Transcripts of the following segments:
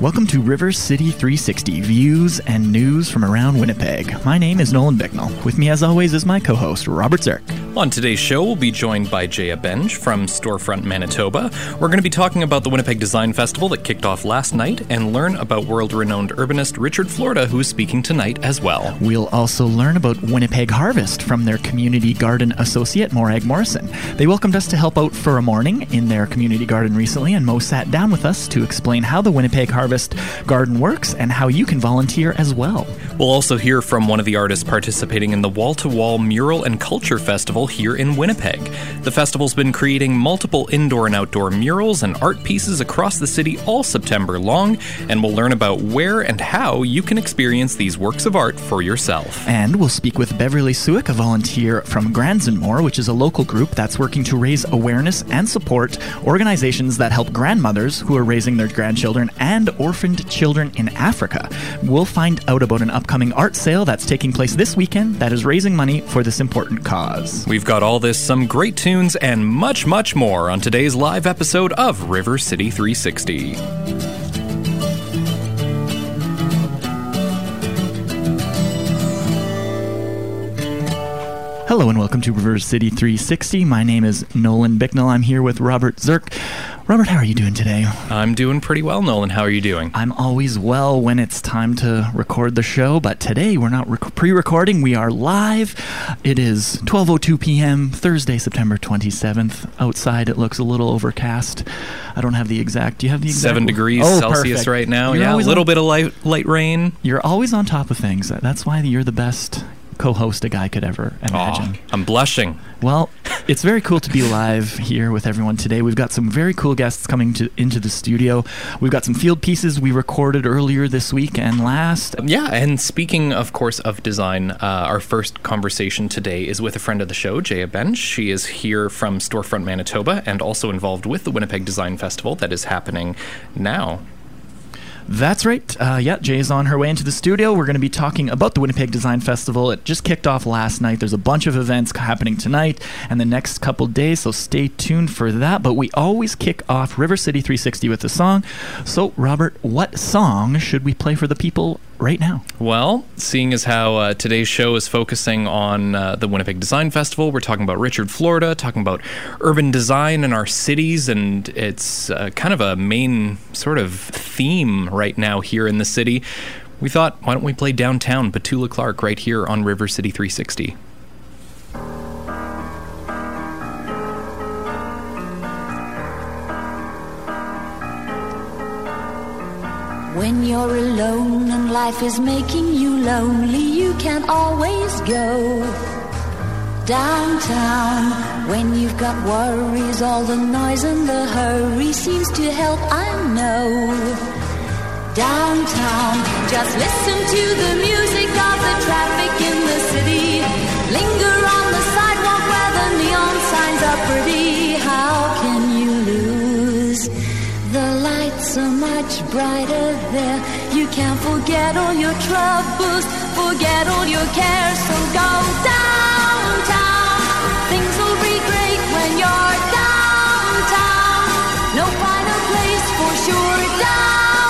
Welcome to River City 360 views and news from around Winnipeg. My name is Nolan Bicknell. With me, as always, is my co host, Robert Zirk. On today's show, we'll be joined by Jaya Benj from Storefront Manitoba. We're going to be talking about the Winnipeg Design Festival that kicked off last night and learn about world renowned urbanist Richard Florida, who is speaking tonight as well. We'll also learn about Winnipeg Harvest from their community garden associate, Morag Morrison. They welcomed us to help out for a morning in their community garden recently, and Mo sat down with us to explain how the Winnipeg Harvest Garden works and how you can volunteer as well. We'll also hear from one of the artists participating in the Wall to Wall Mural and Culture Festival here in Winnipeg. The festival's been creating multiple indoor and outdoor murals and art pieces across the city all September long, and we'll learn about where and how you can experience these works of art for yourself. And we'll speak with Beverly Suick, a volunteer from Grands 'n' More, which is a local group that's working to raise awareness and support organizations that help grandmothers who are raising their grandchildren and orphaned children in Africa. We'll find out about an upcoming art sale that's taking place this weekend that is raising money for this important cause. We've got all this, some great tunes, and much, much more on today's live episode of River City 360. Hello and welcome to River City 360. My name is Nolan Bicknell. I'm here with Robert Zirk. Robert, how are you doing today? I'm doing pretty well, Nolan. How are you doing? I'm always well when it's time to record the show, but today we're not rec- pre-recording. We are live. It is 12:02 p.m. Thursday, September 27th. Outside it looks a little overcast. I don't have the exact. Do you have the exact? Seven degrees Oh, Celsius perfect. right now. You're yeah, a little on- bit of light, light rain. You're always on top of things. That's why you're the best co-host a guy could ever imagine. I'm blushing. Well, it's very cool to be live here with everyone today. We've got some very cool guests coming to into the studio. We've got some field pieces we recorded earlier this week and last. Yeah, and speaking, of course, of design, uh, our first conversation today is with a friend of the show, Jaya Bench. She is here from Storefront Manitoba and also involved with the Winnipeg Design Festival that is happening now. That's right. Uh, yeah, Jay's on her way into the studio. We're going to be talking about the Winnipeg Design Festival. It just kicked off last night. There's a bunch of events happening tonight and the next couple days, so stay tuned for that. But we always kick off River City 360 with a song. So, Robert, what song should we play for the people right now? Well, seeing as how uh, today's show is focusing on uh, the Winnipeg Design Festival, we're talking about Richard Florida, talking about urban design in our cities, and it's uh, kind of a main sort of theme right now here in the city. We thought, why don't we play Downtown, Petula Clark, right here on River City 360? When you're alone and life is making you lonely, you can always go downtown. When you've got worries, all the noise and the hurry seems to help, I know. Downtown, just listen to the music brighter there. You can't forget all your troubles, forget all your cares. So go downtown. Things will be great when you're downtown. No finer place for sure. Downtown,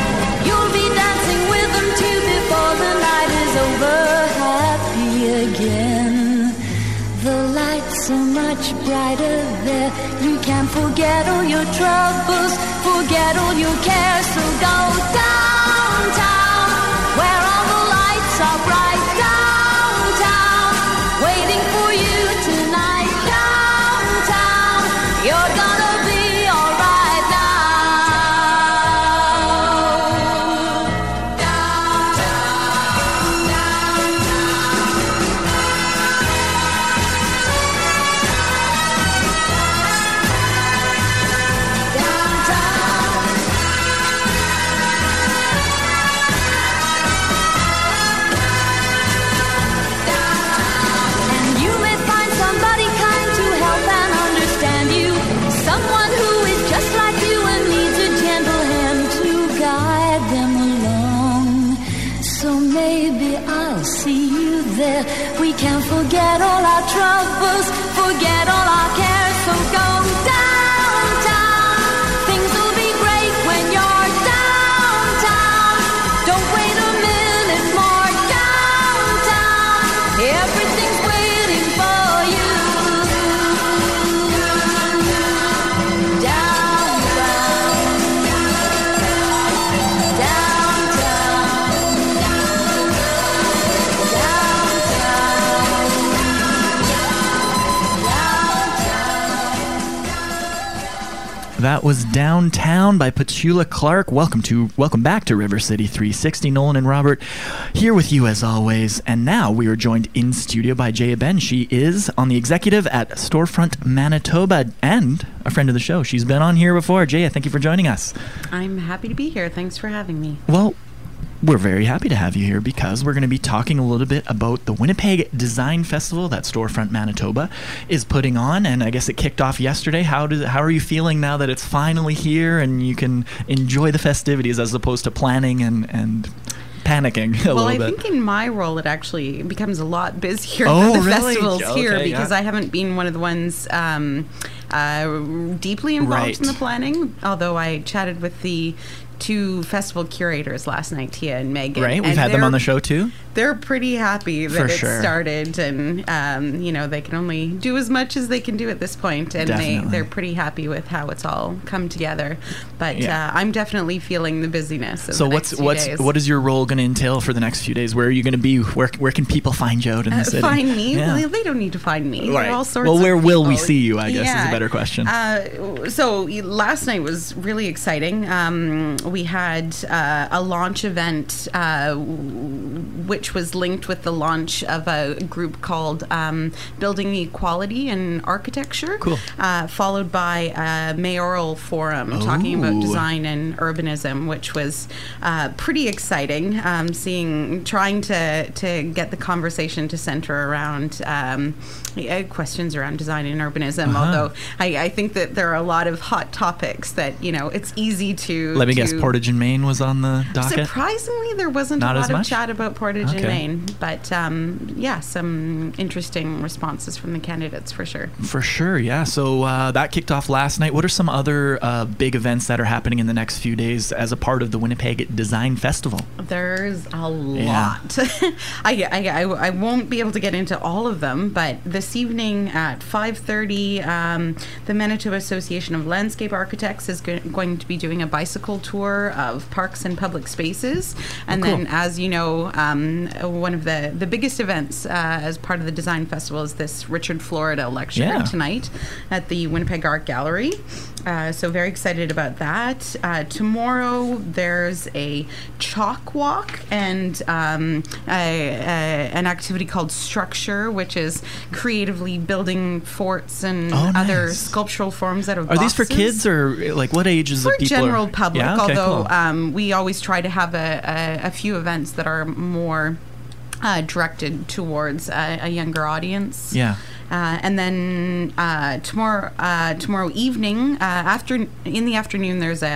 Are much brighter there. You can forget all your troubles, forget all your cares. So go downtown, where all the lights are bright. Downtown, That was Downtown by Petula Clark. Welcome to welcome back to River City 360. Nolan and Robert here with you as always. And now we are joined in studio by Jaya Ben. She is on the executive at Storefront Manitoba and a friend of the show. She's been on here before. Jaya, thank you for joining us. I'm happy to be here. Thanks for having me. Well, we're very happy to have you here because we're going to be talking a little bit about the Winnipeg Design Festival that Storefront Manitoba is putting on, and I guess it kicked off yesterday. How does how are you feeling now that it's finally here and you can enjoy the festivities as opposed to planning and and panicking a well, I bit? think in my role, it actually becomes a lot busier Oh, than the really? festivals here because yeah. I haven't been one of the ones um, uh, deeply involved Right. in the planning. Although I chatted with the two festival curators last night, Tia and Megan. right, we've had them on the show too. They're pretty happy that For it sure. started, and um, you know they can only do as much as they can do at this point, and Definitely. they they're pretty happy with how it's all come together. But Yeah. uh, I'm definitely feeling the busyness. Of So the what's what's days. what is your role going to entail for the next few days? Where are you going to be? Where where can people find you out in the Uh, city? find me? Yeah. Well, they don't need to find me. Right. all sorts Well, where will we see you, I guess, is a better question. Uh, so last night was really exciting. Um, we had uh, a launch event, uh, which was linked with the launch of a group called um, Building Equality in Architecture. Cool. Uh, followed by a mayoral forum talking about design and urbanism, which was uh, pretty exciting. Um, seeing, trying to to get the conversation to center around um, questions around design and urbanism. Uh-huh. Although I, I think that there are a lot of hot topics that you know it's easy to. Let me guess, to- Portage and Main was on the docket. Surprisingly, there wasn't Not a lot of chat about Portage Okay. and Main, but um, yeah, some interesting responses from the candidates for sure. For sure, yeah. So uh, that kicked off last night. What are some other uh, big events that are happening in the next few days as a part of the Winnipeg Design Festival? There's a lot. I, I, I, I won't be able to get into all of them, but this evening at 5.30, um, the Manitoba Association of Landscape Architects is go- going to be doing a bicycle tour of parks and public spaces. And Oh, cool. then, as you know, um, one of the, the biggest events uh, as part of the Design Festival is this Richard Florida lecture Yeah. tonight at the Winnipeg Art Gallery. Uh, so very excited about that. Uh, tomorrow there's a chalk walk and um, a, a, an activity called Structure, which is creatively building forts and Oh, other nice. sculptural forms out of Are these for kids or like what ages for of people? are- general public. Yeah, okay, although cool. um, we always try to have a, a, a few events that are more uh, directed towards a, a younger audience. yeah. Uh, and then uh, tomorrow, uh, tomorrow evening, uh, after in the afternoon, there's a,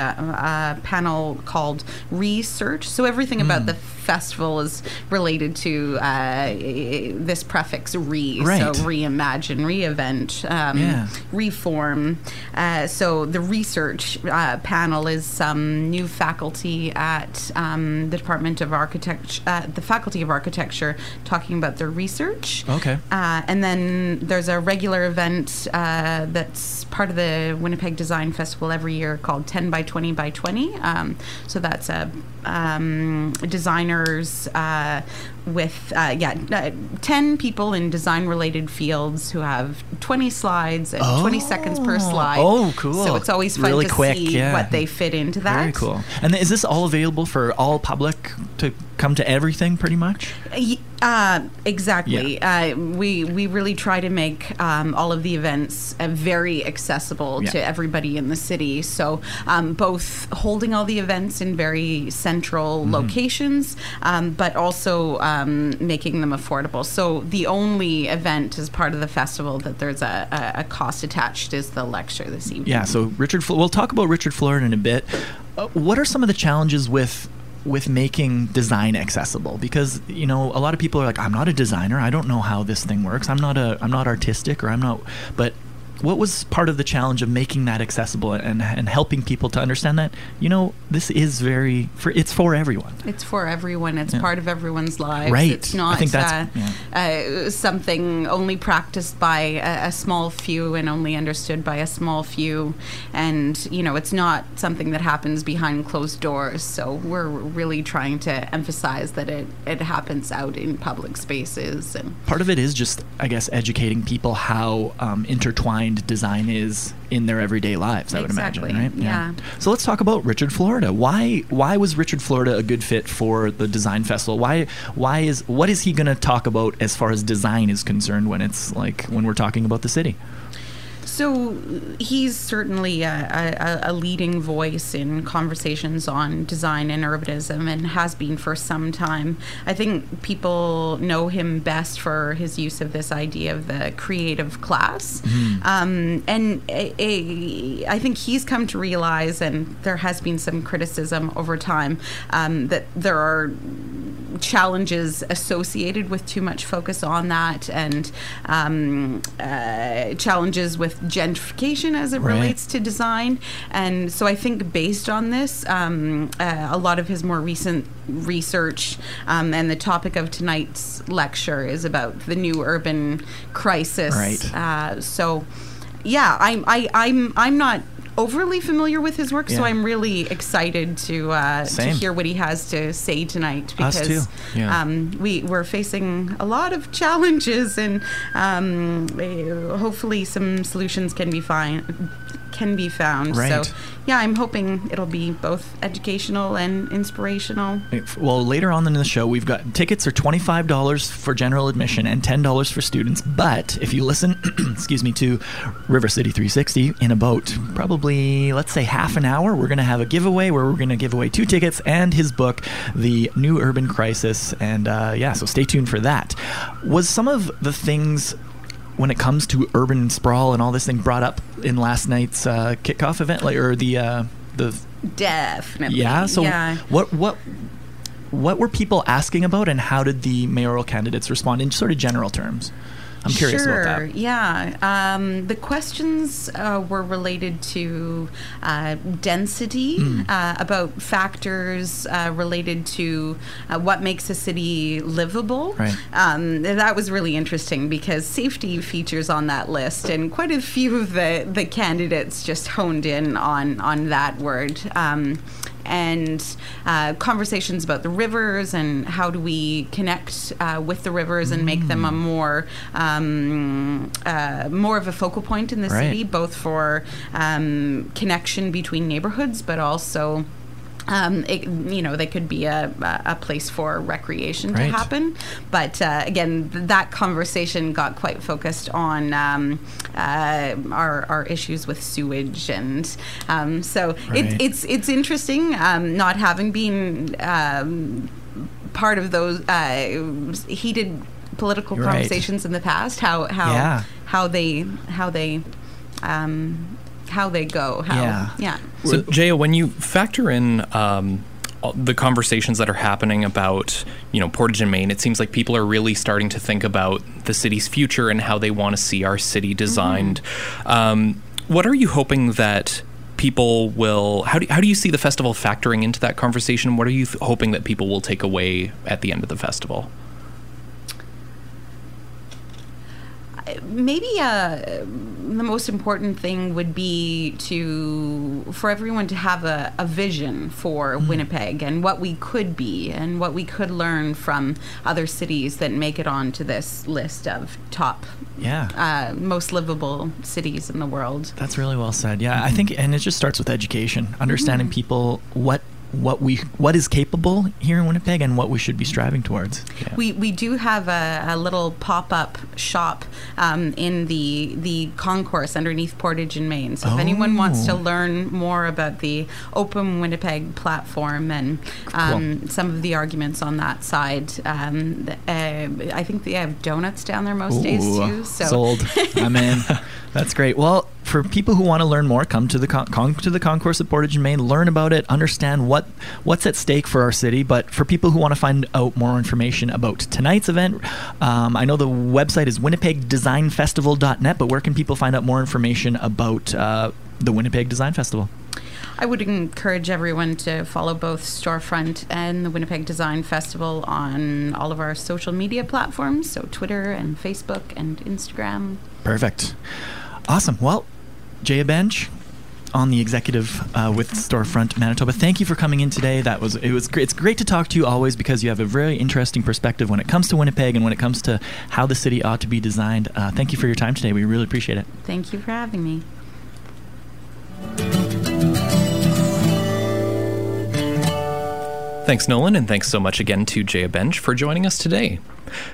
a panel called Research. So everything Hmm. about the festival is related to uh, this prefix "re." Right. So reimagine, reinvent, um, Yeah. reform. Uh, so the research uh, panel is some new faculty at um, the Department of Architecture, uh, the Faculty of Architecture, talking about their research. Okay. Uh, and then there's a regular event uh, that's part of the Winnipeg Design Festival every year called 10 by 20 by 20. Um, so that's a um, uh, with uh, yeah uh, 10 people in design related fields who have 20 slides and 20 seconds per Oh. slide. Oh, cool. So it's always fun Really to quick, see yeah. what they fit into that. Very cool. And is this all available for all public to come to everything pretty much? Uh, exactly. Uh, we we really try to make um, all of the events uh, very accessible Yeah. to everybody in the city. So um, both holding all the events in very central Mm-hmm. locations, um, but also um, making them affordable. So the only event as part of the festival that there's a, a, a cost attached is the lecture this evening. Yeah, so Richard, Fl- we'll talk about Richard Florida in a bit. Uh, what are some of the challenges with with making design accessible because you know a lot of people are like I'm not a designer I don't know how this thing works I'm not a I'm not artistic or I'm not but what was part of the challenge of making that accessible and, and helping people to understand that you know this is very for it's for everyone It's for everyone. It's Yeah. part of everyone's lives. Right. It's I not think that's- uh, uh, something only practiced by a, a small few and only understood by a small few. And, you know, it's not something that happens behind closed doors. So we're really trying to emphasize that it, it happens out in public spaces. And part of it is just i guess educating people how um, intertwined design is in their everyday lives i would Exactly, imagine right? Yeah. so let's talk about richard florida. Why why was richard florida a good fit for the design festival? Why why is what is he going to talk about as far as design is concerned when it's like when we're talking about the city So he's certainly a, a, a leading voice in conversations on design and urbanism and has been for some time. I think people know him best for his use of this idea of the creative class. Um, and a, I think he's come to realize, and there has been some criticism over time, um, that there are challenges associated with too much focus on that and um, uh, challenges with gentrification as it Right. relates to design. And so I think based on this, um, uh, a lot of his more recent research um, and the topic of tonight's lecture is about the new urban crisis. Right. Uh, so, yeah, I'm I, I'm I'm not overly familiar with his work, so I'm really excited to uh, to hear what he has to say tonight Us because. Yeah. um, we we're facing a lot of challenges and um, eh, hopefully some solutions can be fine can be found. Right. So yeah, I'm hoping it'll be both educational and inspirational. Well, later on in the show, we've got tickets are twenty five dollars for general admission and ten dollars for students. But if you listen, excuse me, to River City 360 in a boat, probably let's say half an hour, we're going to have a giveaway where we're going to give away two tickets and his book, The New Urban Crisis. And uh, yeah, so stay tuned for that. Was some of the things when it comes to urban sprawl and all this thing brought up in last night's uh, kickoff event, like or the uh, the Definitely. yeah. So yeah. what what what were people asking about, and how did the mayoral candidates respond in sort of general terms? I'm curious sure, about that. Yeah. Um, the questions uh, were related to uh, density, Hmm. uh, about factors uh, related to uh, what makes a city livable. Right. Um, that was really interesting because safety features on that list, and quite a few of the, the candidates just honed in on, on that word. Um, and uh, conversations about the rivers and how do we connect uh, with the rivers and make them a Mm. more um, uh, more of a focal point in the Right. city, both for um, connection between neighborhoods, but also. Um, it, you know, they could be a, a place for recreation Right. to happen. But uh, again, th- that conversation got quite focused on um, uh, our, our issues with sewage, and um, so Right. it, it's it's interesting um, not having been um, part of those uh, heated political Right. conversations in the past. How how Yeah. how they how they um, how they go. How, Yeah. yeah. So, Jaya, when you factor in um, the conversations that are happening about, you know, Portage and Main, it seems like people are really starting to think about the city's future and how they want to see our city designed. Um, what are you hoping that people will? How do how do you see the festival factoring into that conversation? What are you th- hoping that people will take away at the end of the festival? Maybe uh, the most important thing would be to for everyone to have a, a vision for Winnipeg and what we could be and what we could learn from other cities that make it onto this list of top Yeah. uh, most livable cities in the world. That's really well said. Yeah, I think, and it just starts with education, understanding people what what we what is capable here in Winnipeg and what we should be striving towards. Yeah. We, we do have a, a little pop up shop um, in the the concourse underneath Portage in Main. So if anyone wants to Oh. learn more about the Open Winnipeg platform and um, some of the arguments on that side, um, uh, I think they have donuts down there most days too. So sold. I'm in. That's great. Well, for people who want to learn more, come to the con- con- to the concourse at Portage and Main, learn about it, understand what what's at stake for our city. But for people who want to find out more information about tonight's event, um, I know the website is winnipegdesignfestival.net. But where can people find out more information about uh, the Winnipeg Design Festival? I would encourage everyone to follow both Storefront and the Winnipeg Design Festival on all of our social media platforms, so Twitter and Facebook and Instagram. Perfect. Awesome. Well, Jaya Bench on the executive uh, with Storefront Manitoba. Thank you for coming in today. That was it was. It's great to talk to you always because you have a very interesting perspective when it comes to Winnipeg and when it comes to how the city ought to be designed. Uh, thank you for your time today. We really appreciate it. Thank you for having me. Thanks, Nolan, and thanks so much again to Jaya Bench for joining us today.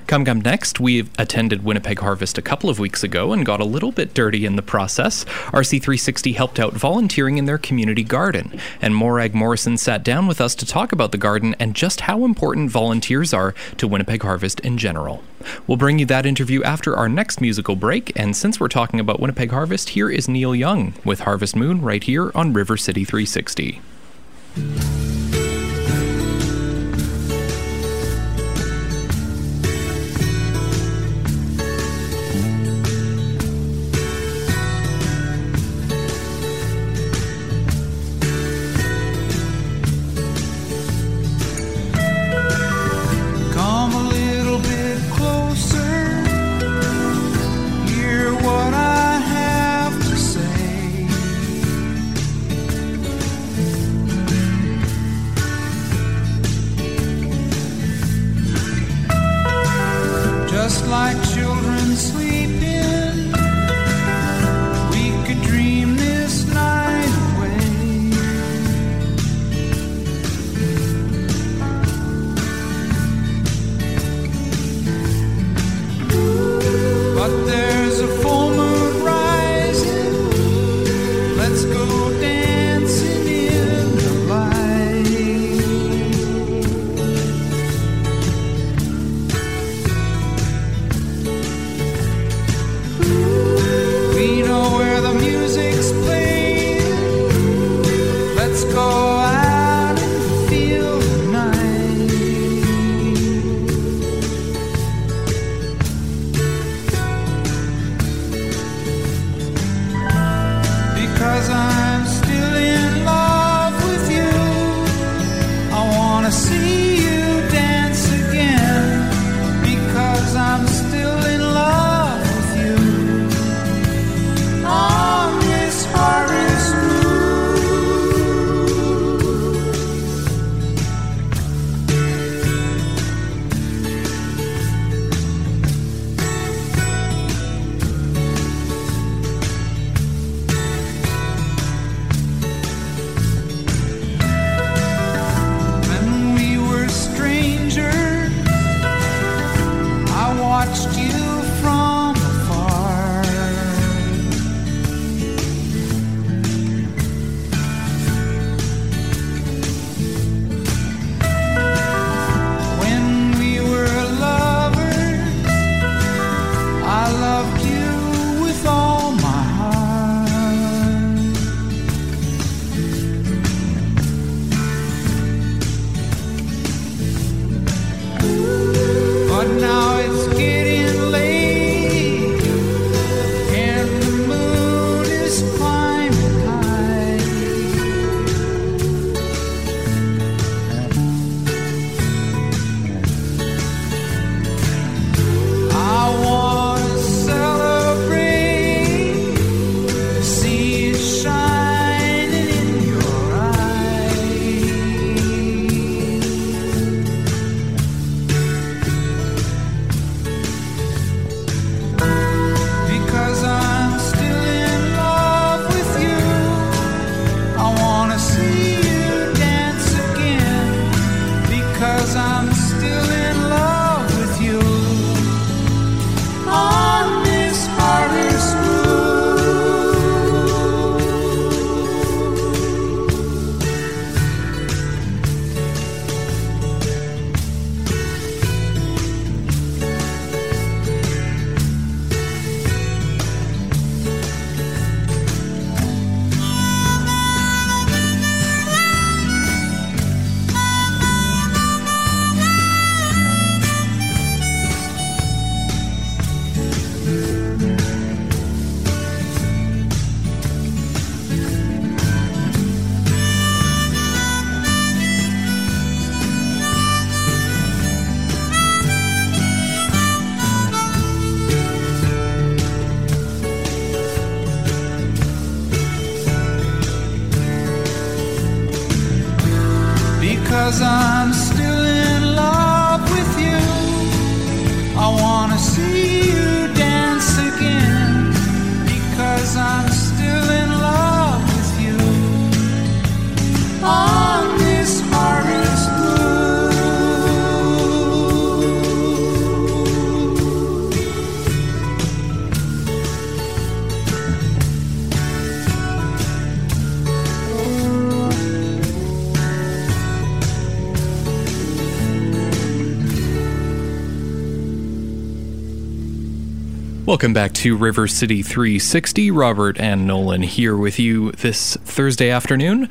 Come Come Next, we attended Winnipeg Harvest a couple of weeks ago and got a little bit dirty in the process. RC360 helped out volunteering in their community garden, and Morag Morrison sat down with us to talk about the garden and just how important volunteers are to Winnipeg Harvest in general. We'll bring you that interview after our next musical break, and since we're talking about Winnipeg Harvest, here is Neil Young with Harvest Moon right here on River City 360. Welcome back to River City 360. Robert and Nolan here with you this Thursday afternoon.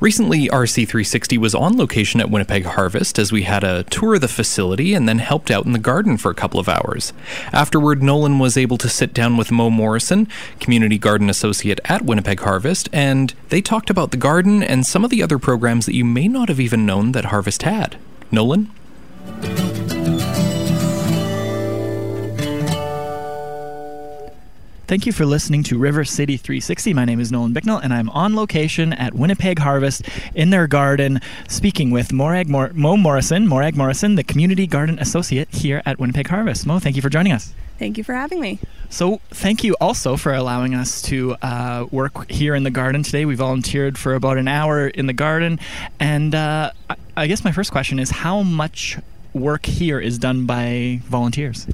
Recently, RC360 was on location at Winnipeg Harvest as we had a tour of the facility and then helped out in the garden for a couple of hours. Afterward, Nolan was able to sit down with Mo Morrison, Community Garden Associate at Winnipeg Harvest, and they talked about the garden and some of the other programs that you may not have even known that Harvest had. Nolan? Thank you for listening to River City 360. My name is Nolan Bicknell, and I'm on location at Winnipeg Harvest in their garden, speaking with Morag Mor- Mo Morrison, Morag Morrison, the Community Garden Associate here at Winnipeg Harvest. Mo, thank you for joining us. Thank you for having me. So, thank you also for allowing us to uh, work here in the garden today. We volunteered for about an hour in the garden, and uh, I- I guess my first question is how much work here is done by volunteers?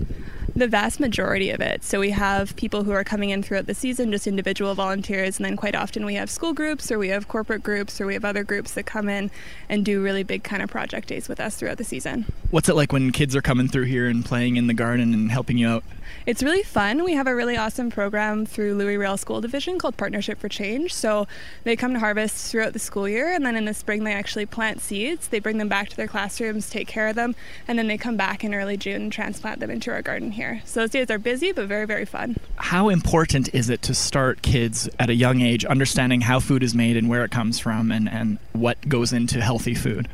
The vast majority of it. So we have people who are coming in throughout the season, just individual volunteers, and then quite often we have school groups or we have corporate groups or we have other groups that come in and do really big kind of project days with us throughout the season. What's it like when kids are coming through here and playing in the garden and helping you out? It's really fun. We have a really awesome program through Louis Riel School Division called Partnership for Change. So they come to harvest throughout the school year, and then in the spring they actually plant seeds. They bring them back to their classrooms, take care of them, and then they come back in early June and transplant them into our garden here. So those days are busy, but very, very fun. How important is it to start kids at a young age understanding how food is made and where it comes from and, and what goes into healthy food?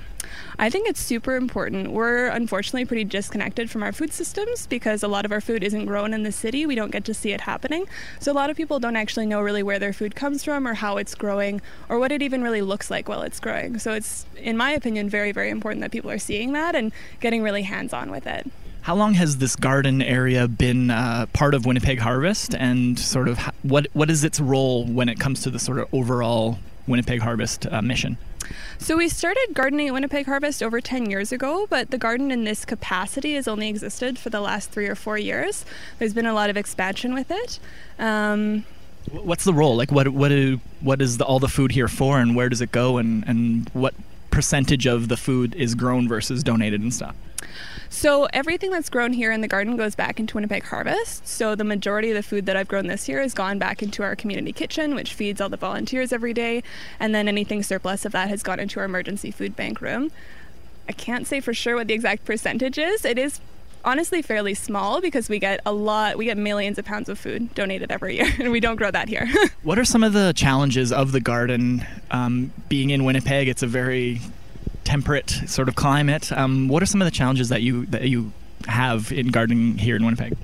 I think it's super important. We're unfortunately pretty disconnected from our food systems because a lot of our food isn't grown in the city. We don't get to see it happening. So a lot of people don't actually know really where their food comes from or how it's growing or what it even really looks like while it's growing. So it's, in my opinion, very, very important that people are seeing that and getting really hands on with it. How long has this garden area been uh, part of Winnipeg Harvest, and sort of what what is its role when it comes to the sort of overall Winnipeg Harvest uh, mission? So we started gardening at Winnipeg Harvest over 10 years ago, but the garden in this capacity has only existed for the last three or four years. There's been a lot of expansion with it. Um, What's the role? Like, what what do, what is the, all the food here for, and where does it go, and and what percentage of the food is grown versus donated and stuff? So everything that's grown here in the garden goes back into Winnipeg Harvest. So the majority of the food that I've grown this year has gone back into our community kitchen, which feeds all the volunteers every day, and then anything surplus of that has gone into our emergency food bank room. I can't say for sure what the exact percentage is. It is honestly fairly small because we get a lot, we get millions of pounds of food donated every year, and we don't grow that here. What are some of the challenges of the garden? Um, being in Winnipeg, it's a very temperate sort of climate. Um, what are some of the challenges that you that you have in gardening here in Winnipeg?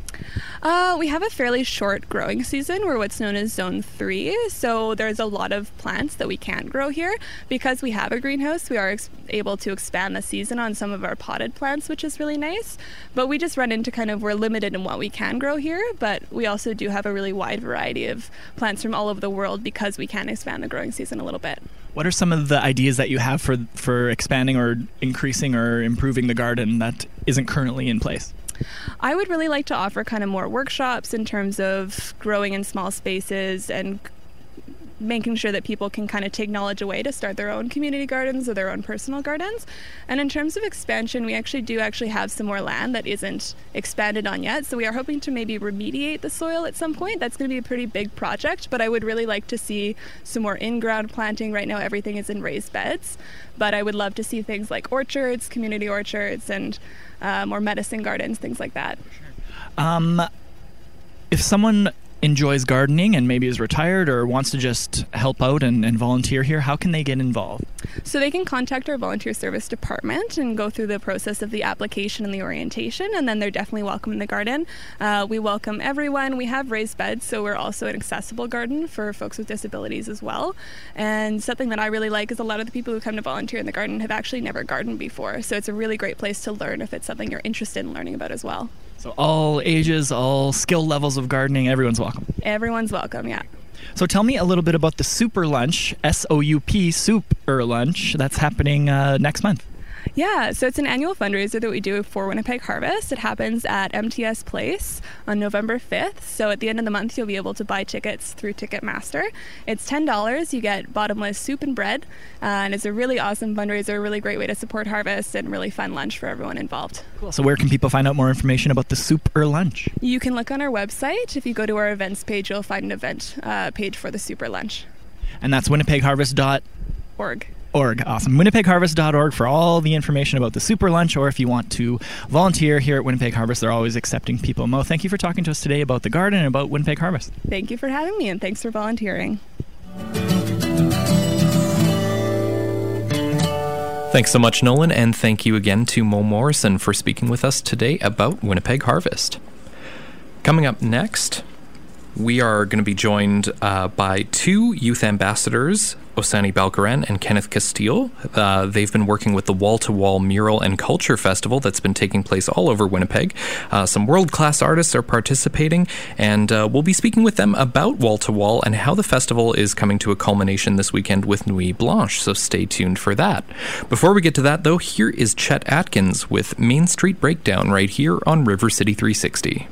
Uh, we have a fairly short growing season. We're what's known as zone three. So there's a lot of plants that we can't grow here. Because we have a greenhouse, we are ex- able to expand the season on some of our potted plants, which is really nice. But we just run into kind of, we're limited in what we can grow here. But we also do have a really wide variety of plants from all over the world because we can expand the growing season a little bit. What are some of the ideas that you have for for expanding or increasing or improving the garden that isn't currently in place? I would really like to offer kind of more workshops in terms of growing in small spaces and making sure that people can kind of take knowledge away to start their own community gardens or their own personal gardens. And in terms of expansion, we actually do actually have some more land that isn't expanded on yet. So we are hoping to maybe remediate the soil at some point. That's going to be a pretty big project, but I would really like to see some more in-ground planting. Right now everything is in raised beds, but I would love to see things like orchards, community orchards and uh, more medicine gardens, things like that. Um, if someone enjoys gardening and maybe is retired or wants to just help out and, and volunteer here, how can they get involved? So they can contact our volunteer service department and go through the process of the application and the orientation, and then they're definitely welcome in the garden. Uh, we welcome everyone. We have raised beds, so we're also an accessible garden for folks with disabilities as well. And something that I really like is a lot of the people who come to volunteer in the garden have actually never gardened before, so it's a really great place to learn if it's something you're interested in learning about as well. So all ages, all skill levels of gardening, everyone's welcome. Everyone's welcome, yeah. So tell me a little bit about the Souper Lunch, S O U P Souper Lunch, that's happening uh, next month. Yeah, so it's an annual fundraiser that we do for Winnipeg Harvest. It happens at MTS Place on November 5th. So at the end of the month, you'll be able to buy tickets through Ticketmaster. It's $10. You get bottomless soup and bread. Uh, and it's a really awesome fundraiser, really great way to support Harvest, and really fun lunch for everyone involved. Cool. So where can people find out more information about the Souper Lunch? You can look on our website. If you go to our events page, you'll find an event uh, page for the Souper Lunch. And that's winnipegharvest.org. Org. Org. Awesome. WinnipegHarvest.org for all the information about the Souper Lunch, or if you want to volunteer here at Winnipeg Harvest, they're always accepting people. Mo, thank you for talking to us today about the garden and about Winnipeg Harvest. Thank you for having me, and thanks for volunteering. Thanks so much, Nolan, and thank you again to Mo Morrison for speaking with us today about Winnipeg Harvest. Coming up next, we are going to be joined uh, by two youth ambassadors, Osani Balkaran and Kenneth Castile. Uh, they've been working with the Wall to Wall Mural and Culture Festival that's been taking place all over Winnipeg. Uh, some world class artists are participating, and uh, we'll be speaking with them about Wall to Wall and how the festival is coming to a culmination this weekend with Nuit Blanche, so stay tuned for that. Before we get to that, though, here is Chet Atkins with Main Street Breakdown right here on River City 360.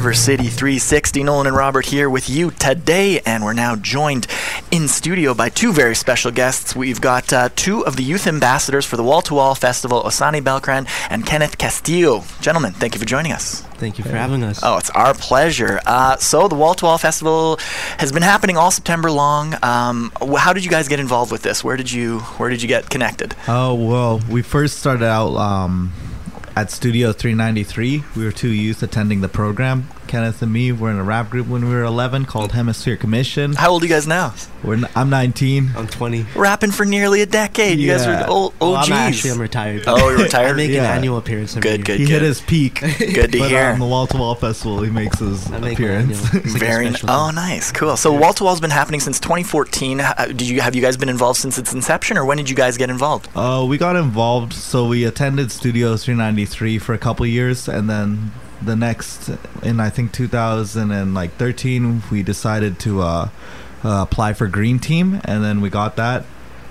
River City 360. Nolan and Robert here with you today, and we're now joined in studio by two very special guests. We've got uh, two of the youth ambassadors for the Wall to Wall Festival, Osani Belkran and Kenneth Castillo. Gentlemen, thank you for joining us. Thank you for having us. Oh, it's our pleasure. Uh, so, the Wall to Wall Festival has been happening all September long. Um, how did you guys get involved with this? Where did you Where did you get connected? Oh well, we first started out um, at Studio 393. We were two youth attending the program. Kenneth and me were in a rap group when we were 11 called Hemisphere Commission. How old are you guys now? We're n- I'm 19. I'm 20. Rapping for nearly a decade. You guys Yeah. are old Well, I'm actually I'm retired. Oh, you're retired? I make Yeah. an annual appearance every Good, year. good. He hit his peak. Good to but hear. on the Wall to Wall Festival, he makes his I make an appearance. annual. It's like a Very n- special oh thing. nice cool so wall to wall's been happening since 2014 H- uh, did you have you guys been involved since its inception or when did you guys get involved Uh, we got involved, so we attended Studio 393 for a couple years, and then the next, in I think 2013, we decided to uh, uh, apply for Green Team, and then we got that.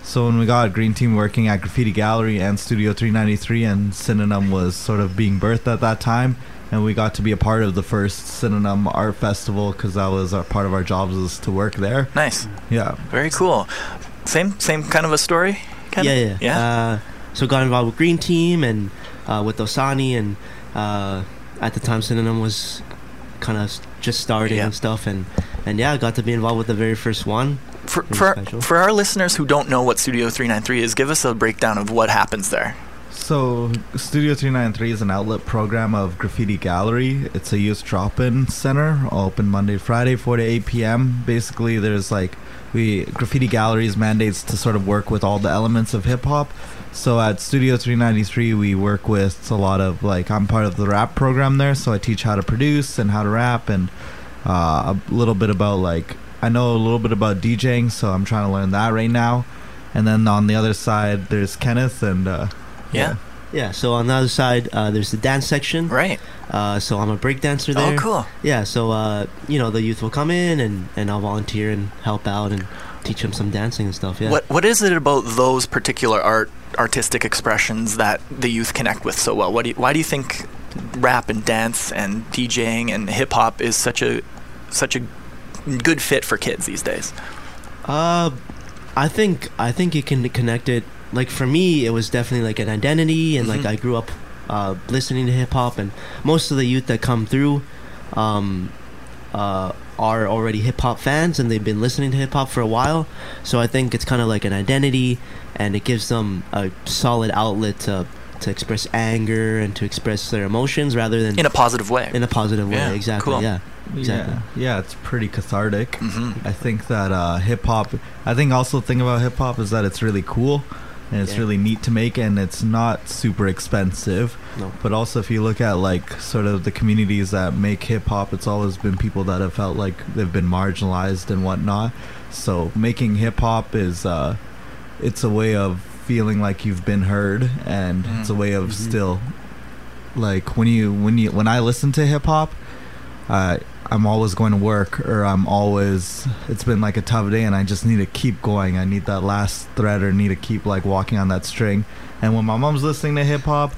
So when we got Green Team working at Graffiti Gallery and Studio 393, and Synonym was sort of being birthed at that time, and we got to be a part of the first Synonym Art Festival because that was our, part of our jobs was to work there. nice Yeah. very cool same same kind of a story Ken? Yeah, yeah. yeah Uh, so got involved with Green Team and uh, with Osani and Uh, at the time, Synonym was kind of just starting Yeah. and stuff, and and yeah, I got to be involved with the very first one. For, for, special. for our listeners who don't know what Studio 393 is, give us a breakdown of what happens there. So, Studio 393 is an outlet program of Graffiti Gallery. It's a youth drop-in center, open Monday, Friday, 4 to 8 p.m. Basically, there's like we Graffiti Gallery's mandates to sort of work with all the elements of hip hop. So at Studio 393, we work with a lot of like I'm part of the rap program there, so I teach how to produce and how to rap and uh, a little bit about like I know a little bit about DJing, so I'm trying to learn that right now. And then on the other side, there's Kenneth and uh, Yeah. Yeah, so on the other side, uh, there's the dance section. Right. Uh, so I'm a break dancer there. Oh, cool. Yeah, so uh, you know the youth will come in and, and I'll volunteer and help out and teach them some dancing and stuff. Yeah. What What is it about those particular art artistic expressions that the youth connect with so well? What do you, Why do you think rap and dance and DJing and hip hop is such a such a good fit for kids these days? Uh, I think I think you can connect it. Like for me, it was definitely like an identity, and Mhm. like I grew up uh, listening to hip hop, and most of the youth that come through, um, uh, are already hip hop fans, and they've been listening to hip hop for a while. So I think it's kind of like an identity, and it gives them a solid outlet to to express anger and to express their emotions rather than In a positive way. in a positive way. Yeah, exactly. cool. Yeah. Exactly. Yeah, yeah, it's pretty cathartic. hmm I think that uh, hip hop. I think also the thing about hip hop is that it's really cool, and it's Yeah. really neat to make, and it's not super expensive. No. But also, if you look at like sort of the communities that make hip hop, it's always been people that have felt like they've been marginalized and whatnot. So making hip hop is, uh, it's a way of feeling like you've been heard, and it's a way of Mhm. still, like when you when you when I listen to hip hop, uh, I'm always going to work or I'm always it's been like a tough day and I just need to keep going. I need that last thread or need to keep like walking on that string. And when my mom's listening to hip hop,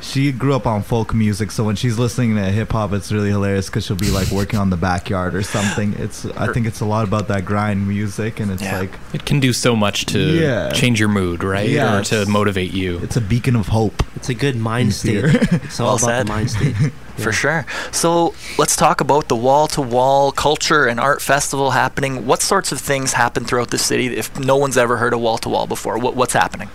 she grew up on folk music, so when she's listening to hip hop, it's really hilarious because she'll be like working on the backyard or something. It's I think it's a lot about that grind music, and it's Yeah. like It can do so much to Yeah. change your mood, right? Yeah, or to motivate you. it's a beacon of hope. It's a good mind state. It's all Well about said. the mind state. For sure. So let's talk about the wall to wall culture and art festival happening. What sorts of things happen throughout the city if no one's ever heard of wall to wall before? What, what's happening?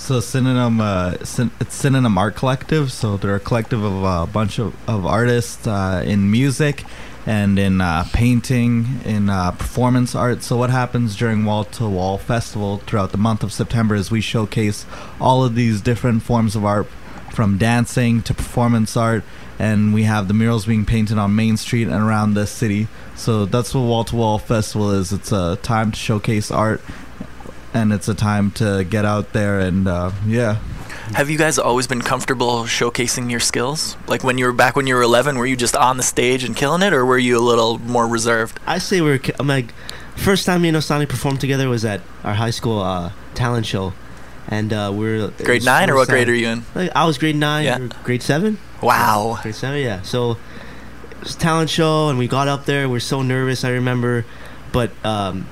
So Synonym, uh, it's Synonym Art Collective. So they're a collective of a bunch of, of artists uh, in music and in uh, painting, in uh, performance art. So what happens during Wall to Wall Festival throughout the month of September is we showcase all of these different forms of art, from dancing to performance art, and we have the murals being painted on Main Street and around the city. So that's what Wall to Wall Festival is. It's a time to showcase art and it's a time to get out there and uh, yeah Have you guys always been comfortable showcasing your skills? Like when you were back when you were 11, were you just on the stage and killing it, or were you a little more reserved? I say we're. ki- I'm like, first time me and Osani performed together was at our high school uh, talent show, and uh, we're Grade nine, or what first grade are you in? Like, I was grade nine, Yeah. grade seven. Wow. Grade seven, yeah. So it was a talent show, and we got up there. We are so nervous. I remember, but um,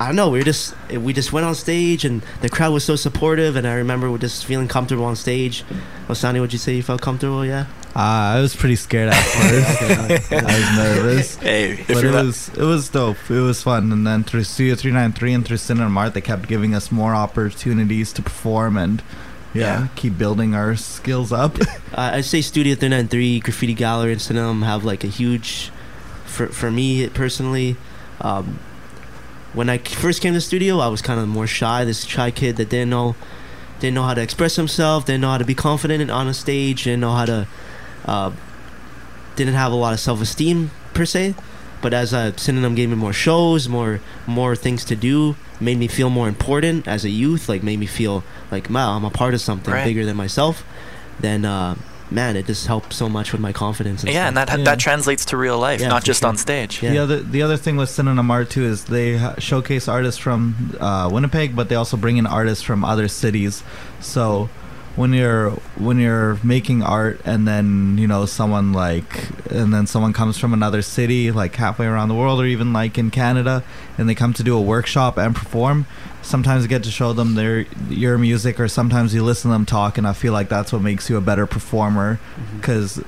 I don't know. We were just we just went on stage, and the crowd was so supportive. And I remember we're just feeling comfortable on stage. Osani, would you say you felt comfortable? Yeah. uh, I was pretty scared at first I was nervous Hey, but it not- was it was dope it was fun and then through Studio 393 and through Synonym Art they kept giving us more opportunities to perform and yeah, Yeah. keep building our skills up uh, I'd say Studio 393, Graffiti Gallery, and Synonym have like a huge, for for me personally. Um, when I first came to the studio, I was kind of more shy. This shy kid that didn't know, didn't know how to express himself, didn't know how to be confident and on a stage, didn't know how to, uh, didn't have a lot of self esteem per se. But as uh, Synonym gave me more shows, more more things to do, made me feel more important as a youth. Like made me feel like, wow, I'm a part of something Right. bigger than myself. Then, uh, man, it just helped so much with my confidence. And yeah, and stuff. that Yeah. that translates to real life, Yeah, not just sure. on stage. Yeah. The other the other thing with Synonym Art too is they ha- showcase artists from uh, Winnipeg, but they also bring in artists from other cities. So when you're when you're making art and then you know someone like and then someone comes from another city like halfway around the world or even like in Canada and they come to do a workshop and perform sometimes you get to show them their your music or sometimes you listen to them talk and I feel like that's what makes you a better performer because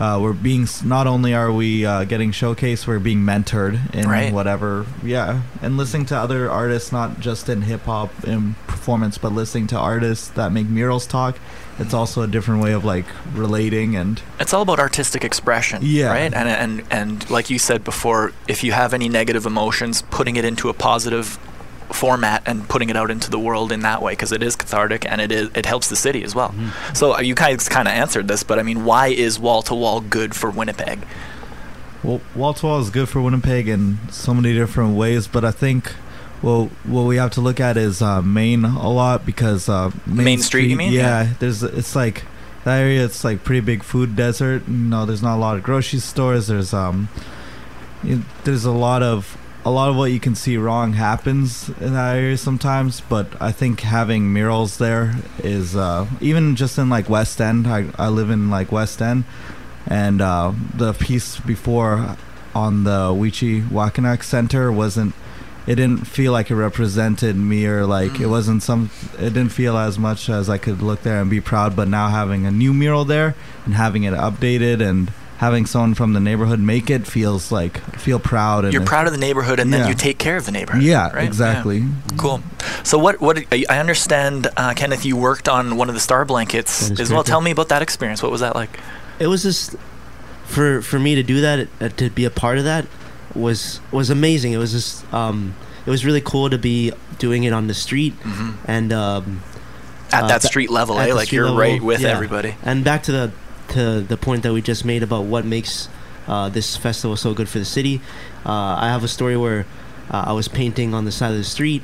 uh, we're being not only are we uh, getting showcased we're being mentored in Right. whatever yeah and listening to other artists not just in hip-hop and performance but listening to artists that make murals talk it's also a different way of like relating and It's all about artistic expression, Yeah. right? And and and like you said before, if you have any negative emotions, putting it into a positive format and putting it out into the world in that way because it is cathartic and it is it helps the city as well. Mm-hmm. So uh, you guys kind of answered this, but I mean, why is wall to wall good for Winnipeg? well wall to wall is good for winnipeg in so many different ways but i think well what we have to look at is uh, main a lot because uh, Main Street, you mean? yeah, Yeah. there's it's like that area it's like pretty big food desert you know there's not a lot of grocery stores there's um there's a lot of a lot of what you can see wrong happens in that area sometimes but i think having murals there is uh even just in like west end i, I live in like west end and uh the piece before on the Wii Chiiwaakanak center wasn't it didn't feel like it represented me or like it wasn't some it didn't feel as much as i could look there and be proud but now having a new mural there and having it updated and having someone from the neighborhood make it feels like feel proud and You're proud of the neighborhood, and then you take care of the neighborhood. yeah right? exactly Cool. So what? What? I understand, uh, Kenneth. You worked on one of the star blankets as well. correct, Tell me about that experience. What was that like? it was just for for me to do that uh, to be a part of that was was amazing it was just um it was really cool to be doing it on the street Mhm. and um At Uh, that ba- street level, at eh? Like street you're level, right with yeah. everybody. and back to the to the point that we just made about what makes uh, this festival so good for the city. Uh, i have a story where uh, i was painting on the side of the street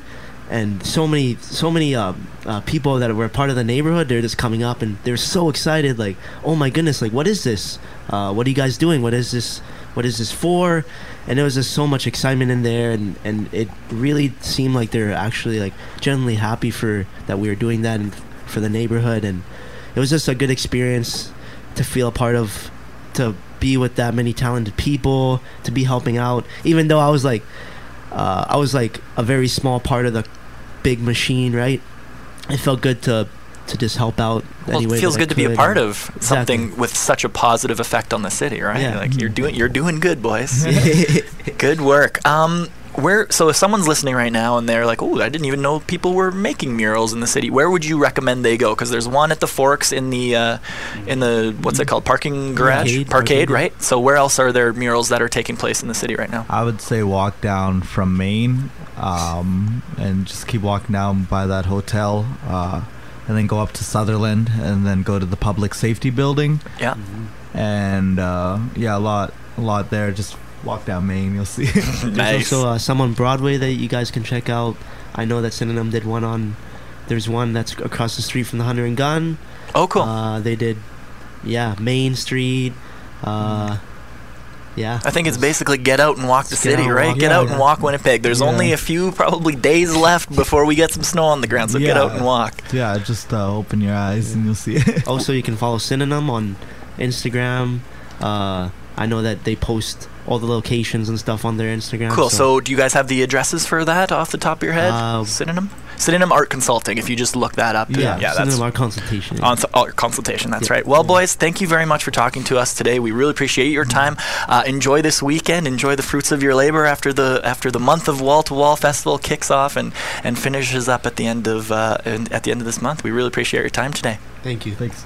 and so many so many uh, uh, people that were part of the neighborhood they're just coming up and they're so excited like oh my goodness like what is this? Uh, what are you guys doing? What is this what is this for? And there was just so much excitement in there and, and it really seemed like they're actually like genuinely happy for that we were doing that and for the neighborhood. And it was just a good experience to feel a part of to be with that many talented people to be helping out even though i was like uh, i was like a very small part of the big machine right it felt good to to just help out Well, it feels good to be a part of something Exactly. with such a positive effect on the city, right? Yeah. Like you're doing, you're doing good, boys. good work. Um, where? So if someone's listening right now and they're like, "Oh, I didn't even know people were making murals in the city," where would you recommend they go? Because there's one at the Forks in the, uh, in the what's it called, parking garage, Parkade, parkade, Parkade, right? So where else are there murals that are taking place in the city right now? i would say walk down from Main um, and just keep walking down by that hotel uh, and then go up to sutherland and then go to the public safety building Yeah. and uh, yeah, a lot, a lot there. Just walk down Main, you'll see. There's Nice. also uh, some on Broadway that you guys can check out. I know that Synonym did one on. There's one that's across the street from the Hunter and Gun. oh, cool. Uh, they did, yeah, Main Street. Uh, yeah. I think it's basically get out and walk the city, out right? walk. Get Yeah, out and walk Winnipeg. There's Yeah. only a few probably days left before we get some snow on the ground, so get out and walk. yeah, just uh, open your eyes and you'll see it. Also, you can follow Synonym on Instagram. Uh, I know that they post all the locations and stuff on their Instagram. Cool. So, do you guys have the addresses for that off the top of your head? Uh, Synonym? Synonym Art Consulting. If you just look that up. yeah, yeah, that's Synonym Art Consultation. on art consultation. That's Yeah. right. Well, boys, thank you very much for talking to us today. We really appreciate your time. Uh, enjoy this weekend. Enjoy the fruits of your labor after the after the month of Wall to Wall Festival kicks off and and finishes up at the end of uh, at the end of this month. We really appreciate your time today. Thank you. Thanks.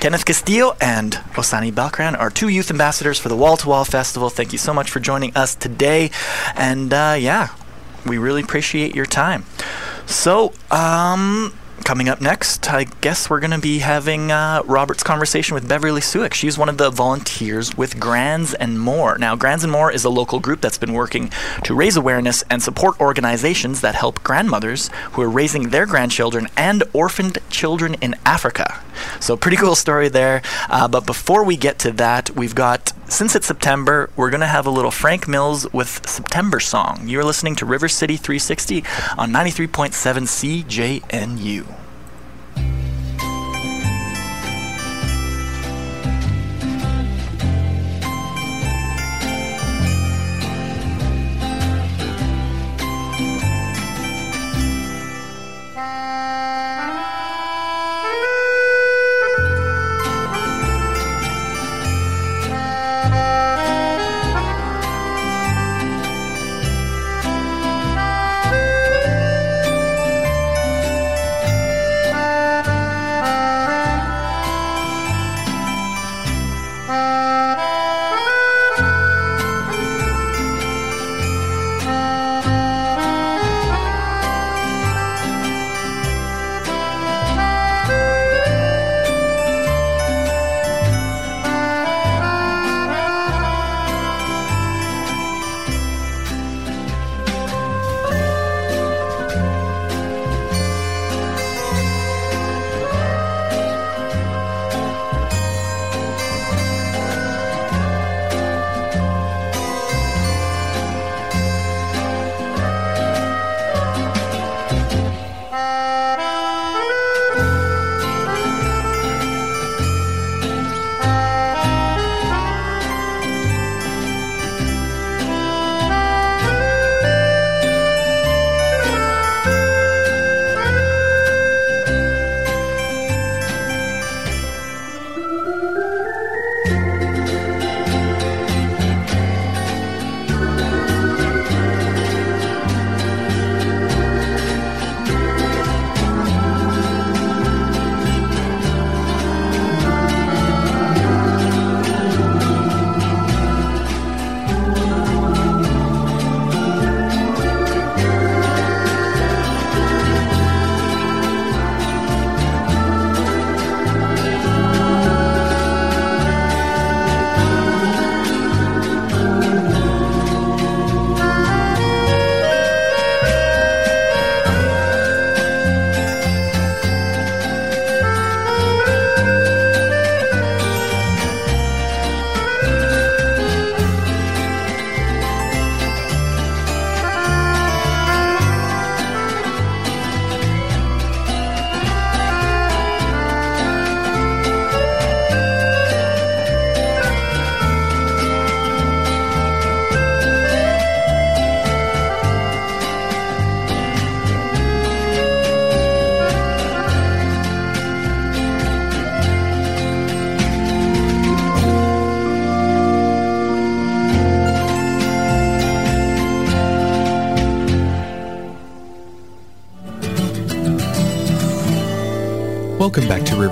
Kenneth Castillo and Osani Belkran are two youth ambassadors for the Wall to Wall Festival. Thank you so much for joining us today. And uh, yeah, we really appreciate your time. So, um, coming up next, I guess we're going to be having uh, Robert's conversation with Beverly Suick. She's one of the volunteers with Grands 'n' More. Now, Grands 'n' More is a local group that's been working to raise awareness and support organizations that help grandmothers who are raising their grandchildren and orphaned children in Africa. So, pretty cool story there. Uh, but before we get to that, we've got, since it's September, we're going to have a little Frank Mills with September Song. You're listening to River City 360 on 93.7 CJNU.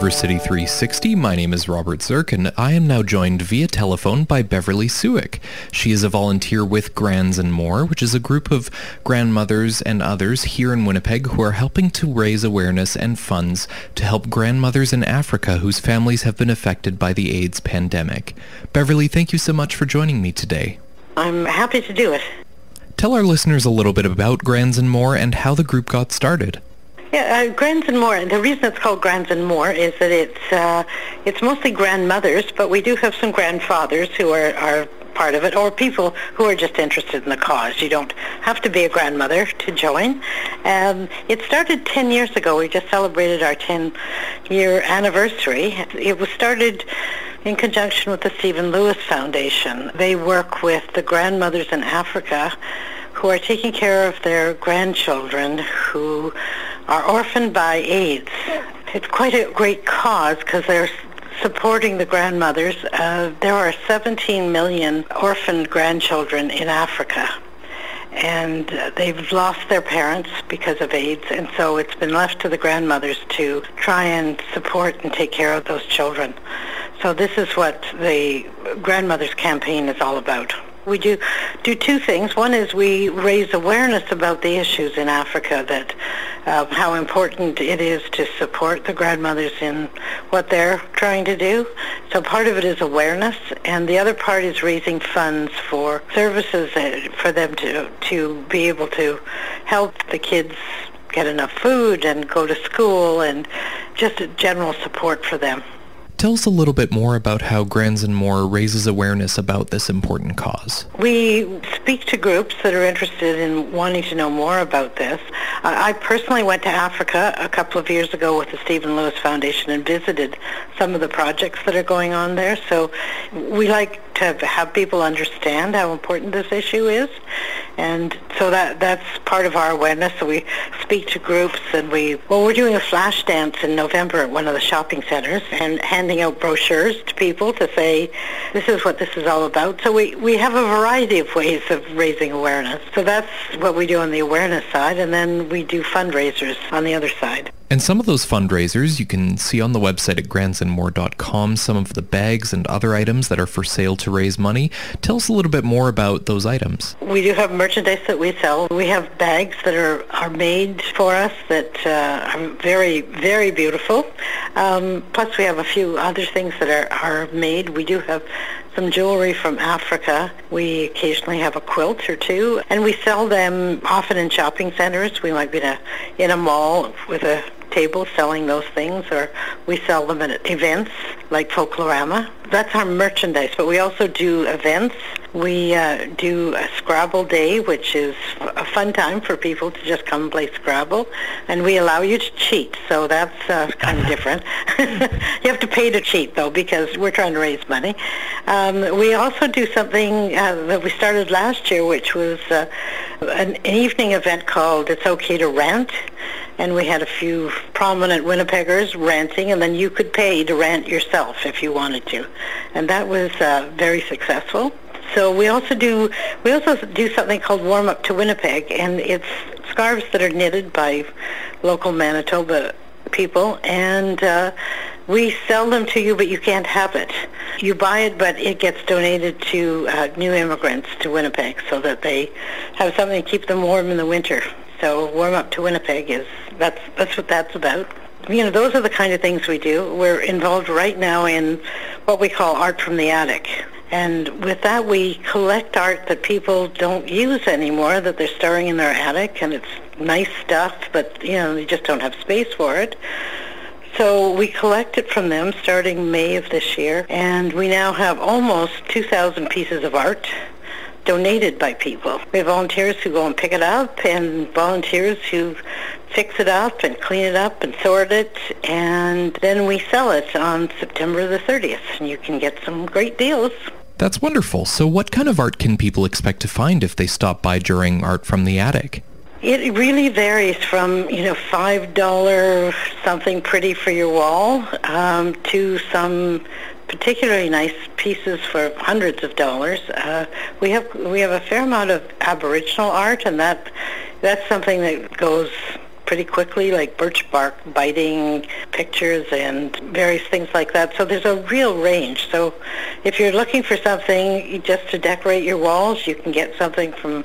River City 360. My name is Robert Zirk, and I am now joined via telephone by Beverly Suick. She is a volunteer with Grands 'n' More, which is a group of grandmothers and others here in Winnipeg who are helping to raise awareness and funds to help grandmothers in Africa whose families have been affected by the AIDS pandemic. Beverly, thank you so much for joining me today. I'm happy to do it. Tell our listeners a little bit about Grands 'n' More and how the group got started. Yeah, uh, Grands 'n' More. The reason it's called Grands 'n' More is that it's uh, it's mostly grandmothers, but we do have some grandfathers who are, are part of it, or people who are just interested in the cause. You don't have to be a grandmother to join. Um, it started 10 years ago. We just celebrated our 10-year anniversary. It was started in conjunction with the Stephen Lewis Foundation. They work with the grandmothers in Africa who are taking care of their grandchildren who are orphaned by AIDS. It's quite a great cause because they're supporting the grandmothers. Uh, there are 17 million orphaned grandchildren in Africa. And uh, they've lost their parents because of AIDS, and so it's been left to the grandmothers to try and support and take care of those children. So this is what the Grandmothers Campaign is all about. We do do two things. One is we raise awareness about the issues in Africa that uh, how important it is to support the grandmothers in what they're trying to do. So part of it is awareness, and the other part is raising funds for services that, for them to to be able to help the kids get enough food and go to school and just general support for them. Tell us a little bit more about how Grands 'n' More raises awareness about this important cause. We speak to groups that are interested in wanting to know more about this. Uh, I personally went to Africa a couple of years ago with the Stephen Lewis Foundation and visited some of the projects that are going on there. So we like to have people understand how important this issue is. And so that that's part of our awareness. So we speak to groups and we, well, we're doing a flash dance in November at one of the shopping centers and handing out brochures to people to say, this is what this is all about. So we, we have a variety of ways of raising awareness. So that's what we do on the awareness side. And then we do fundraisers on the other side. And some of those fundraisers you can see on the website at grandsnmore.com, some of the bags and other items that are for sale to raise money. Tell us a little bit more about those items. We do have merchandise that we sell. We have bags that are, are made for us that uh, are very, very beautiful. Um, plus we have a few other things that are, are made. We do have some jewelry from Africa. We occasionally have a quilt or two, and we sell them often in shopping centers. We might be in a, in a mall with a table selling those things, or we sell them at events like Folklorama. That's our merchandise, but we also do events. We uh, do a Scrabble Day, which is a fun time for people to just come and play Scrabble, and we allow you to cheat, so that's uh, kind of different. you have to pay to cheat, though, because we're trying to raise money. Um, we also do something uh, that we started last year, which was uh, an, an evening event called It's Okay to Rant and we had a few prominent Winnipeggers ranting, and then you could pay to rant yourself if you wanted to, and that was uh, very successful. So we also do we also do something called Warm Up to Winnipeg, and it's scarves that are knitted by local Manitoba people, and uh, we sell them to you, but you can't have it. You buy it, but it gets donated to uh, new immigrants to Winnipeg, so that they have something to keep them warm in the winter. So Warm Up to Winnipeg is that's that's what that's about. You know, those are the kind of things we do. We're involved right now in what we call art from the attic. And with that, we collect art that people don't use anymore, that they're storing in their attic, and it's nice stuff, but, you know, they just don't have space for it. So we collected from them starting May of this year, and we now have almost 2,000 pieces of art donated by people. We have volunteers who go and pick it up and volunteers who fix it up and clean it up and sort it and then we sell it on September the 30th and you can get some great deals. That's wonderful. So what kind of art can people expect to find if they stop by during Art from the Attic? It really varies from, you know, $5 something pretty for your wall um, to some particularly nice pieces for hundreds of dollars. Uh, we have we have a fair amount of Aboriginal art, and that that's something that goes pretty quickly, like birch bark biting pictures and various things like that. So there's a real range. So if you're looking for something just to decorate your walls, you can get something from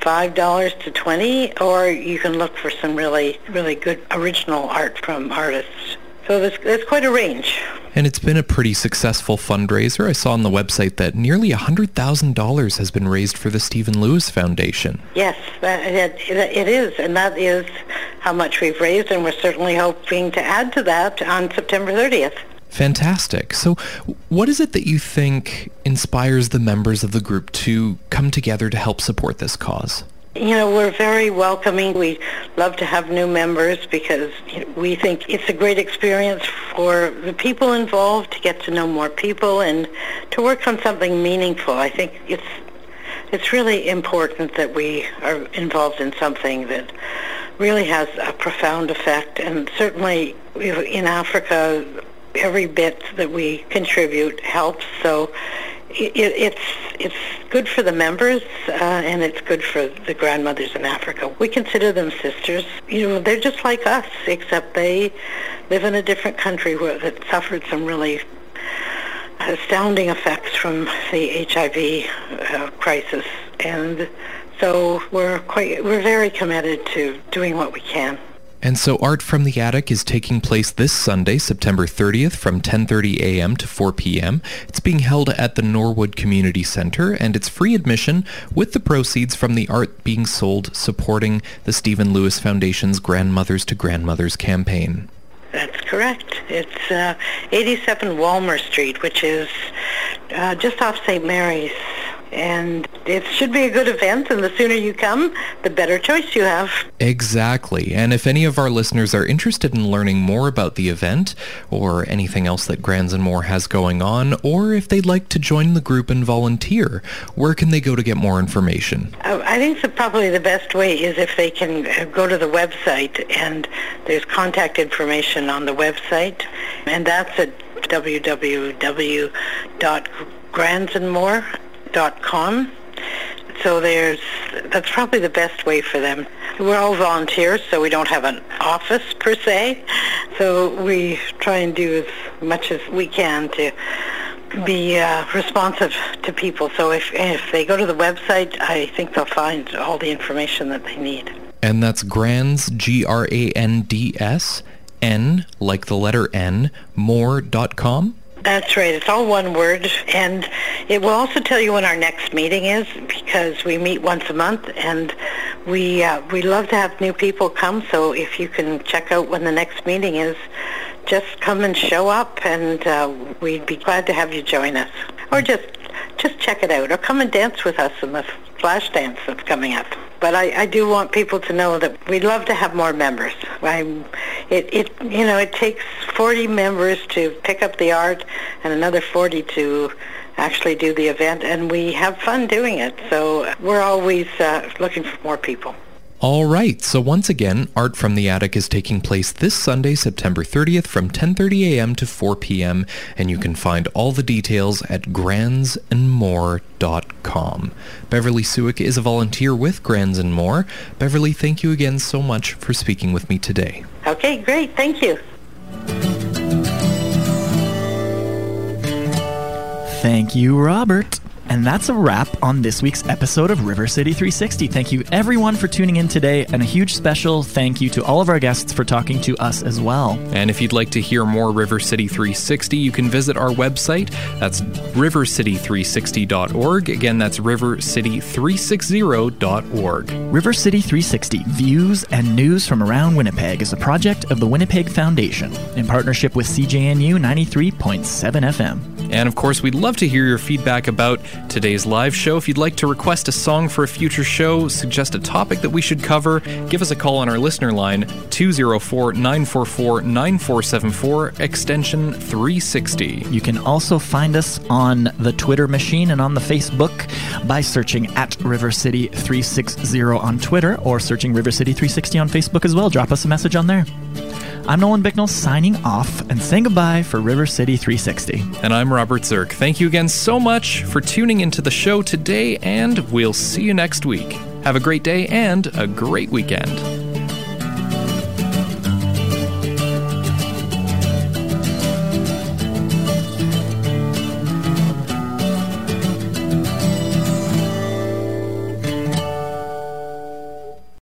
five dollars to twenty, or you can look for some really, really good original art from artists. So there's, there's quite a range. And it's been a pretty successful fundraiser. I saw on the website that nearly $100,000 has been raised for the Stephen Lewis Foundation. Yes, that, it, it is, and that is how much we've raised, and we're certainly hoping to add to that on September 30th. Fantastic. So, what is it that you think inspires the members of the group to come together to help support this cause? You know, we're very welcoming. We love to have new members because we think it's a great experience for the people involved to get to know more people and to work on something meaningful. I think it's it's really important that we are involved in something that really has a profound effect. And certainly in Africa, every bit that we contribute helps. So it, it's it's good for the members uh, and it's good for the grandmothers in Africa. We consider them sisters. You know, they're just like us, except they live in a different country where that suffered some really astounding effects from the HIV uh, crisis, and so we're quite we're very committed to doing what we can. And so Art from the Attic is taking place this Sunday, September 30th from 10:30 a.m. to 4 p.m. It's being held at the Norwood Community Center and it's free admission with the proceeds from the art being sold supporting the Stephen Lewis Foundation's Grandmothers to Grandmothers campaign. That's correct. It's uh, 87 Walmer Street, which is uh, just off St. Mary's and it should be a good event and the sooner you come the better choice you have. Exactly. And if any of our listeners are interested in learning more about the event or anything else that Grands 'n' More has going on or if they'd like to join the group and volunteer where can they go to get more information? Uh, I think the, probably the best way is if they can uh, go to the website and there's contact information on the website. And that's at www.grandsnmore com. So there's that's probably the best way for them. We're all volunteers, so we don't have an office per se. So we try and do as much as we can to be uh, responsive to people. So if if they go to the website, I think they'll find all the information that they need. And that's Grands G R A N D S N like the letter N more.com. That's right. It's all one word. And it will also tell you when our next meeting is because we meet once a month and we uh, we love to have new people come. So if you can check out when the next meeting is, just come and show up and uh, we'd be glad to have you join us. Or just just check it out or come and dance with us in the flash dance that's coming up. But I, I do want people to know that we'd love to have more members. I'm, it, it, you know, it takes 40 members to pick up the art and another 40 to actually do the event, and we have fun doing it. So we're always uh, looking for more people. All right, so once again, Art from the Attic is taking place this Sunday, September 30th from 10:30 a.m. to 4 p.m. and you can find all the details at grandsnmore.com. Beverly Suick is a volunteer with Grands 'n' More. Beverly, thank you again so much for speaking with me today. Okay, great. Thank you. Thank you, Robert. And that's a wrap on this week's episode of River City 360. Thank you everyone for tuning in today, and a huge special thank you to all of our guests for talking to us as well. And if you'd like to hear more River City 360, you can visit our website. That's rivercity360.org. Again, that's rivercity360.org. River City 360 Views and News from Around Winnipeg is a project of the Winnipeg Foundation in partnership with CJNU 93.7 FM. And of course, we'd love to hear your feedback about today's live show. If you'd like to request a song for a future show, suggest a topic that we should cover, give us a call on our listener line 204 944 9474, extension 360. You can also find us on the Twitter machine and on the Facebook by searching at River City 360 on Twitter or searching River City 360 on Facebook as well. Drop us a message on there. I'm Nolan Bicknell signing off and saying goodbye for River City 360. And I'm Robert Zirk. Thank you again so much for tuning into the show today, and we'll see you next week. Have a great day and a great weekend.